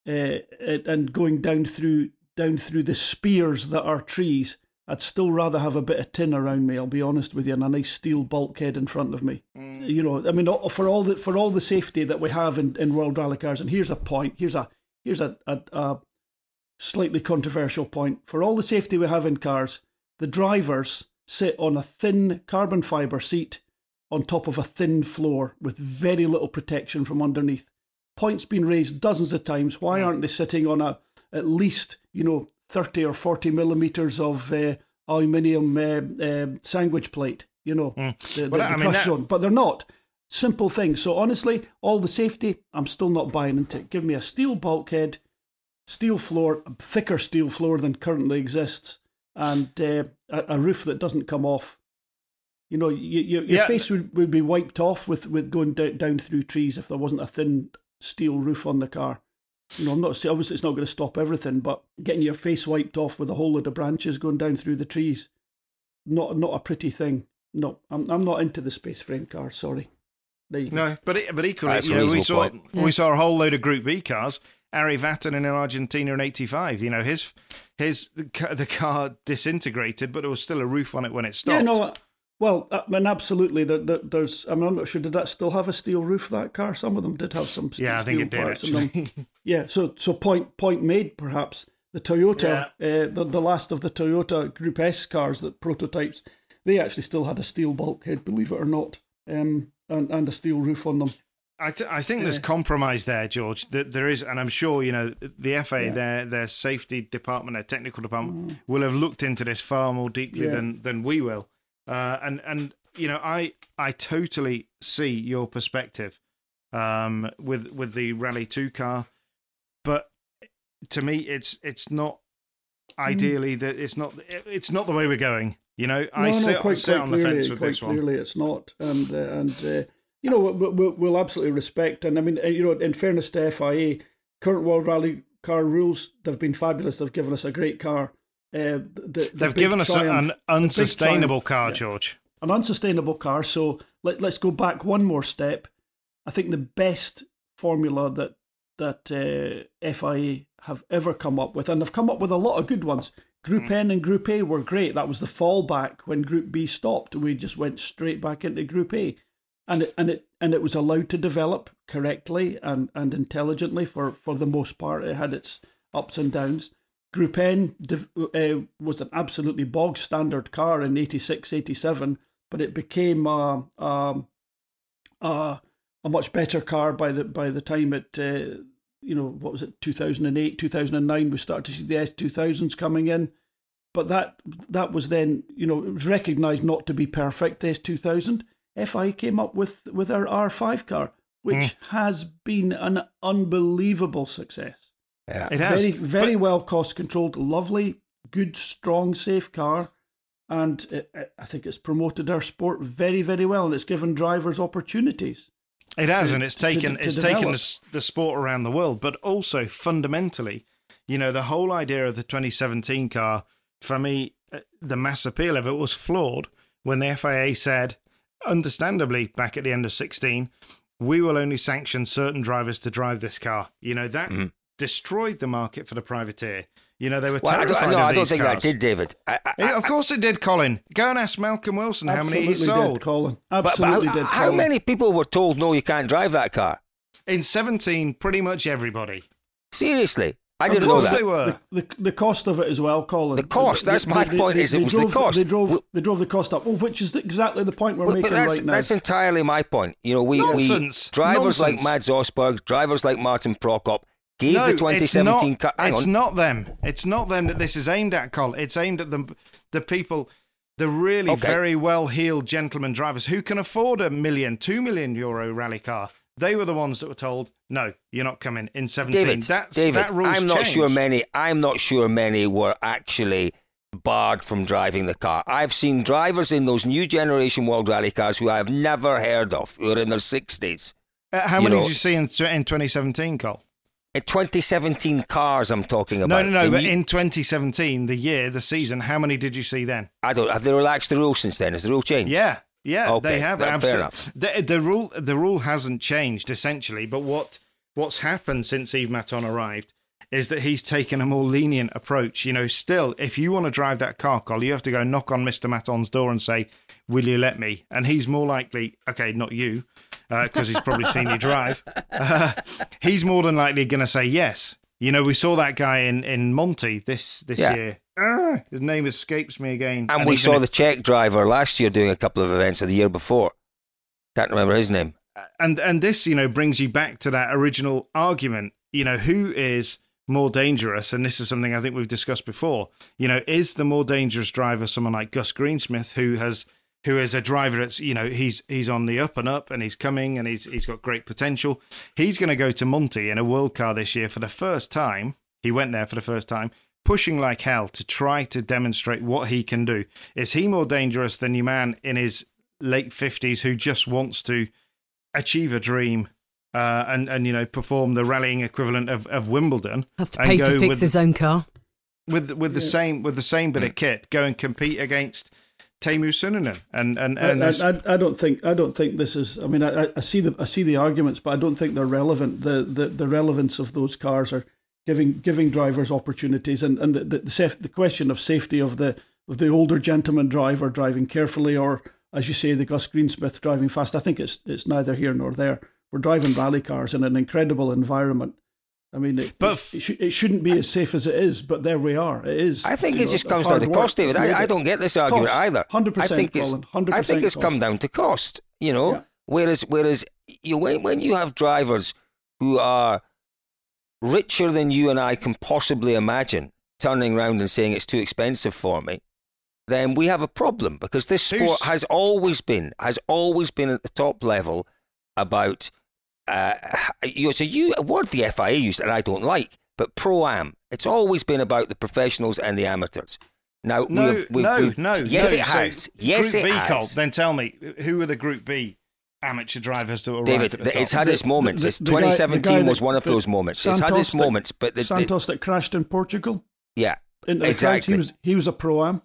uh, and going down through down through the spears that are trees, I'd still rather have a bit of tin around me. I'll be honest with you, and a nice steel bulkhead in front of me. Mm. You know, I mean, for all the for all the safety that we have in, in World Rally cars, and here's a point. Here's a here's a, a, a slightly controversial point. For all the safety we have in cars, the drivers sit on a thin carbon fibre seat on top of a thin floor with very little protection from underneath. Points been raised dozens of times. Why aren't they sitting on a at least you know thirty or forty millimeters of uh, aluminium uh, uh, sandwich plate? You know the, the, Well, the I mean, crush that- zone, but they're not. Simple things. So honestly, all the safety, I'm still not buying into it. Give me a steel bulkhead, steel floor, a thicker steel floor than currently exists, and uh, a, a roof that doesn't come off. You know, you, you, your Yeah. face would, would be wiped off with, with going down, down through trees if there wasn't a thin steel roof on the car. You know, I'm not obviously it's not going to stop everything, but getting your face wiped off with a whole load of branches going down through the trees, not not a pretty thing. No, I'm I'm not into the space frame car. Sorry. There you go. No, but it, but equally, you know, we saw point. we saw a whole load of Group B cars. Ari Vatanen in Argentina in '85. You know, his his the car disintegrated, but there was still a roof on it when it stopped. Yeah, no. uh, Well, I mean, absolutely. There, there, there's. I mean, I'm not sure. Did that still have a steel roof? That car. Some of them did have some. Steel, yeah, I think steel it did parts in them. actually. Yeah. So, so point point made. Perhaps the Toyota, uh, the the last of the Toyota Group S cars that prototypes, they actually still had a steel bulkhead, believe it or not, um, and and a steel roof on them. I, th- I think there's compromise there, George. That there is, and I'm sure you know the FA, their their safety department, their technical department, will have looked into this far more deeply Mm. Yeah. than than we will. Uh, and and you know, I I totally see your perspective um, with with the Rally Two car, but to me, it's it's not Mm. ideally that it's not it's not the way we're going. You know, I no, sit, no, quite, sit quite on the clearly, fence with quite this one. clearly, it's not, and uh, and uh, you know we'll, we'll, we'll absolutely respect, and I mean, uh, you know, in fairness to FIA, current World Rally car rules, they've been fabulous. They've given us a great car. Uh, the, the They've given us triumph- an unsustainable car, yeah. George. an unsustainable car. So let, let's go back one more step. I think the best formula that that uh, FIA have ever come up with, and they've come up with a lot of good ones. Group N and Group A were great. That was the fallback when Group B stopped. We just went straight back into Group A, and it and it and it was allowed to develop correctly and, and intelligently for, for the most part. It had its ups and downs. Group N uh, was an absolutely bog standard car in 86, 87, but it became a, a, a, a much better car by the by the time it, uh, you know, what was it, 2008, 2009, we started to see the S2000s coming in. But that that was then, you know, it was recognised not to be perfect, the S2000. FI came up with, with our R5 car, which hmm. has been an unbelievable success Yeah. It has. very very But- well cost controlled, lovely, good, strong, safe car, and it, it- I think it's promoted our sport very very well, and it's given drivers opportunities. It has, to- and it's to- taken to it's develop. taken the, the sport around the world. But also fundamentally, you know, the whole idea of the 2017 car, for me, uh, the mass appeal of it was flawed when the FIA said, understandably, back at the end of 16, we will only sanction certain drivers to drive this car. You know that destroyed the market for the privateer. You know they were Well, I terrified don't, no, of I don't think cars. that did, David. I, I, Yeah, of course it did, Colin. Go and ask Malcolm Wilson how many he sold. did, Colin. but, but Absolutely how, did. how many people were told no, you can't drive that car? In 17, pretty much everybody. Seriously, I didn't know course that. they were. The, the the cost of it as well, Colin. The cost, that's my point, is it was the cost. They drove, Well- they drove the cost up, well, which is exactly the point we're But, but making that's, right now. that's entirely my point. You know, we, Nonsense. we drivers like Mads Østberg, drivers like Martin Prokop gave no, the 2017 it's not, Hang it's on. not them. It's not them that this is aimed at, Col. It's aimed at the the people, the really Okay. very well heeled gentleman drivers who can afford a million, two million euro rally car. They were the ones that were told, "No, you're not coming in 17." David, That's, David, that rule's I'm not changed. sure many. I'm not sure many were actually barred from driving the car. I've seen drivers in those new generation World Rally cars who I've never heard of, who are in their 60s. Uh, how many know- did you see in in 2017, Col? Uh, in 2017 cars, I'm talking about. no, no. The But new- in 2017, the year, the season, how many did you see then? I don't. Have they relaxed the rule since then? Has the rule changed? Yeah, yeah, Okay, they have. fair enough. The, the rule, the rule hasn't changed essentially, but what what's happened since Yves Matton arrived is that he's taken a more lenient approach. You know, still, if you want to drive that car, Col, you have to go knock on Mister Matton's door and say, "Will you let me?" And he's more likely, okay, not you, because he's probably seen you drive. Uh, he's more than likely going to say yes. You know, we saw that guy in in Monty this this Yeah. year. Ah, his name escapes me again. And, we saw gonna- the Czech driver last year doing a couple of events, or the year before. Can't remember his name. and and this you know brings you back to that original argument you know who is more dangerous and this is something i think we've discussed before you know is the more dangerous driver someone like gus greensmith who has who is a driver that's you know he's he's on the up and up and he's coming and he's he's got great potential he's going to go to monty in a world car this year for the first time he went there for the first time pushing like hell to try to demonstrate what he can do is he more dangerous than your man in his late fifties who just wants to achieve a dream uh, and and you know perform the rallying equivalent of, of Wimbledon. Has to and pay go to fix with, his own car. with with the same with the same bit of kit. Go and compete against Teemu Suninen and and, and I, I, I don't think I don't think this is. I mean, I, I see the I see the arguments, but I don't think they're relevant. The the, the relevance of those cars are giving giving drivers opportunities, and and the the, the, saf- the question of safety of the of the older gentleman driver driving carefully, or as you say, the Gus Greensmith driving fast. I think it's it's neither here nor there. We're driving rally cars in an incredible environment. I mean, it, But f- it, should, it shouldn't be as safe as it is, but there we are. It is. I think it know, just comes down to cost, David. I, I don't get this argument cost. either. 100%, I think it's, Colin, 100% I think it's come down to cost. You know, Yeah. whereas whereas you when when you have drivers who are richer than you and I can possibly imagine, turning around and saying it's too expensive for me, then we have a problem because this sport Who's- has always been has always been at the top level about uh, you know, so you a word the FIA used and I don't like, but pro am. It's always been about the professionals and the amateurs. Now no, we've, we've, no, we've- no. Yes, no. it So has. Yes, Group it B, has. Colt, then tell me who are the Group B amateur drivers to arrive David, at the top? it's had its moments. The- It's the guy- the 2017 guy was that- one of that those moments. it's had its moments, but the, the, Santos that crashed in Portugal. yeah, In crowd, Exactly. he was he was a pro am.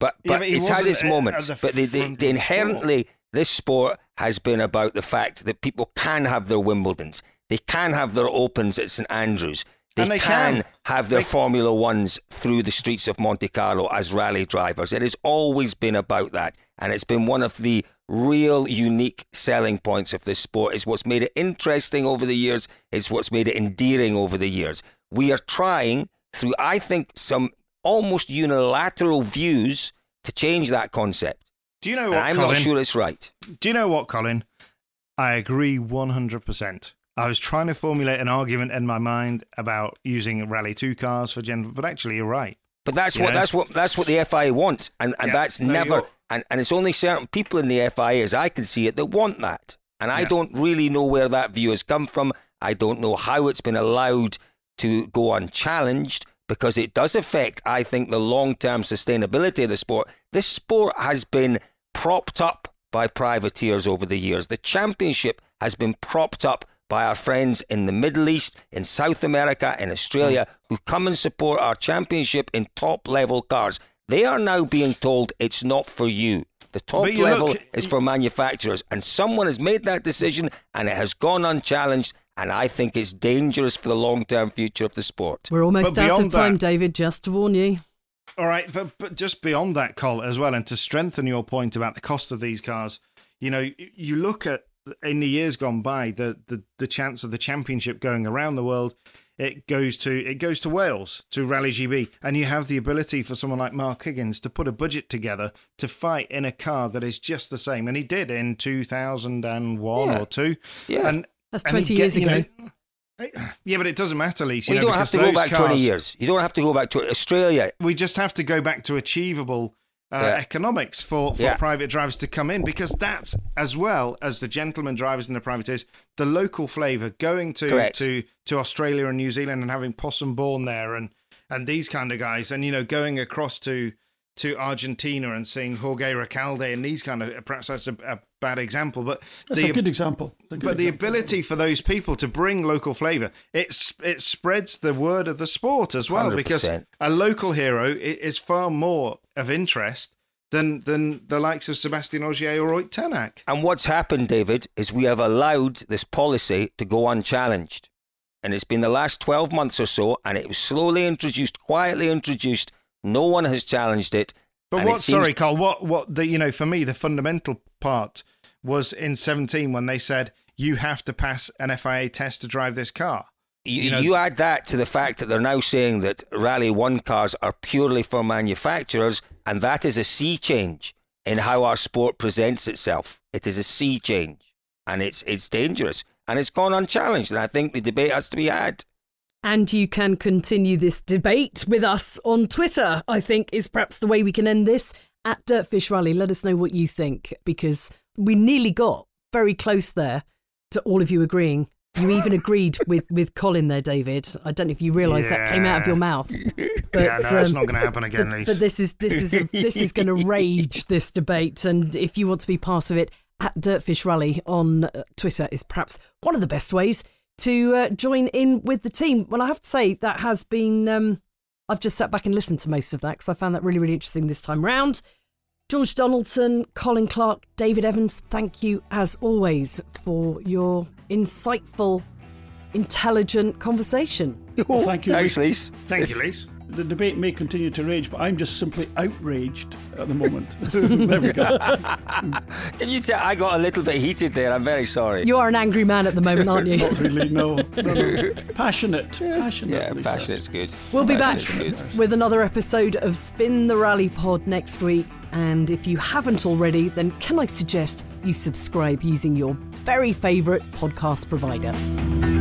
but Yeah, but but it's had its moments. But the, the, the the inherently, this sport has been about the fact that people can have their Wimbledons, they can have their Opens at St Andrews. They, they can, can. have their They- Formula Ones through the streets of Monte Carlo as rally drivers. It has always been about that, and it's been one of the real unique selling points of this sport. Is what's made it interesting over the years. Is what's made it endearing over the years. We are trying through, I think, some almost unilateral views to change that concept. Do you know what, I'm Colin? not sure it's right. Do you know what, Colin? I agree 100%. I was trying to formulate an argument in my mind about using Rally 2 cars for general, but actually, you're right. But that's what Yeah. that's what that's what the FIA want, and and Yeah. that's No, never and, and it's only certain people in the FIA, as I can see it, that want that. And I Yeah. don't really know where that view has come from. I don't know how it's been allowed to go unchallenged because it does affect, I think, the long term sustainability of the sport. This sport has been propped up by privateers over the years. The championship has been propped up by our friends in the Middle East, in South America, in Australia, mm. who come and support our championship in top level cars. They are now being told it's not for you. The top level look- is for manufacturers, and someone has made that decision, and it has gone unchallenged. And I think it's dangerous for the long term future of the sport. We're almost But out of time, that- David, just to warn you. All right, but but just beyond that, Col, as well, and to strengthen your point about the cost of these cars, you know, you look at in the years gone by, the the, the chance of the championship going around the world, it goes to it goes to Wales to Rally GB, and you have the ability for someone like Mark Higgins to put a budget together to fight in a car that is just the same, and he did in two thousand and one Yeah. or two, Yeah. and That's and he 20 get- years you know, ago. Yeah, but it doesn't matter, Lisa. Well, you know, don't have to go back 20 years. You don't have to go back to Australia. we just have to go back to achievable uh, Yeah. economics for, for Yeah. private drivers to come in because that's as well as the gentleman drivers and the privateers, the local flavour going to, Correct. to to Australia and New Zealand and having Possum Bourne there and and these kind of guys and you know going across to to Argentina and seeing Jorge Recalde and these kind of perhaps that's a, a bad example but That's the a good example. A good but the ability for those people to bring local flavour, it it spreads the word of the sport as well. Because 100%. a local hero is far more of interest than than the likes of Sébastien Ogier or Roy Tänak. And what's happened, David, is we have allowed this policy to go unchallenged. And it's been the last 12 months or so, and it was slowly introduced, quietly introduced. No one has challenged it. But what? seems- Sorry, Carl. What? What? The you know, for me, the fundamental part was in seventeen when they said you have to pass an FIA test to drive this car. You, you know- you add that to the fact that they're now saying that Rally 1 cars are purely for manufacturers, and that is a sea change in how our sport presents itself. It is a sea change, and it's, it's dangerous, and it's gone unchallenged, and I think the debate has to be had. And you can continue this debate with us on Twitter, I think is perhaps the way we can end this. At Dirtfish Rally, let us know what you think because we nearly got very close there to all of you agreeing You even agreed with, with Colin there, David. I don't know if you realise that came out of your mouth. But, yeah, no, it's um, not going to happen again, but, but this is this is a, this is going to rage this debate, and if you want to be part of it, at Dirtfish Rally on uh, Twitter is perhaps one of the best ways to uh, join in with the team. Well, I have to say that has been. Um, I've just sat back and listened to most of that because I found that really really interesting this time round. George Donaldson, Colin Clark, David Evans, thank you as always for your insightful, intelligent conversation. Well, thank you. Thanks, Lise. Thank you, Lise. The debate may continue to rage, but I'm just simply outraged at the moment. there we go. Can you tell? I got a little bit heated there. I'm very sorry. You are an angry man at the moment, aren't you? Not really, no. no, no. Passionate. Passionate. yeah, Lisa. passionate's good. We'll be back good. with another episode of Spin the Rally Pod next week. And if you haven't already, then can I suggest you subscribe using your very favourite podcast provider?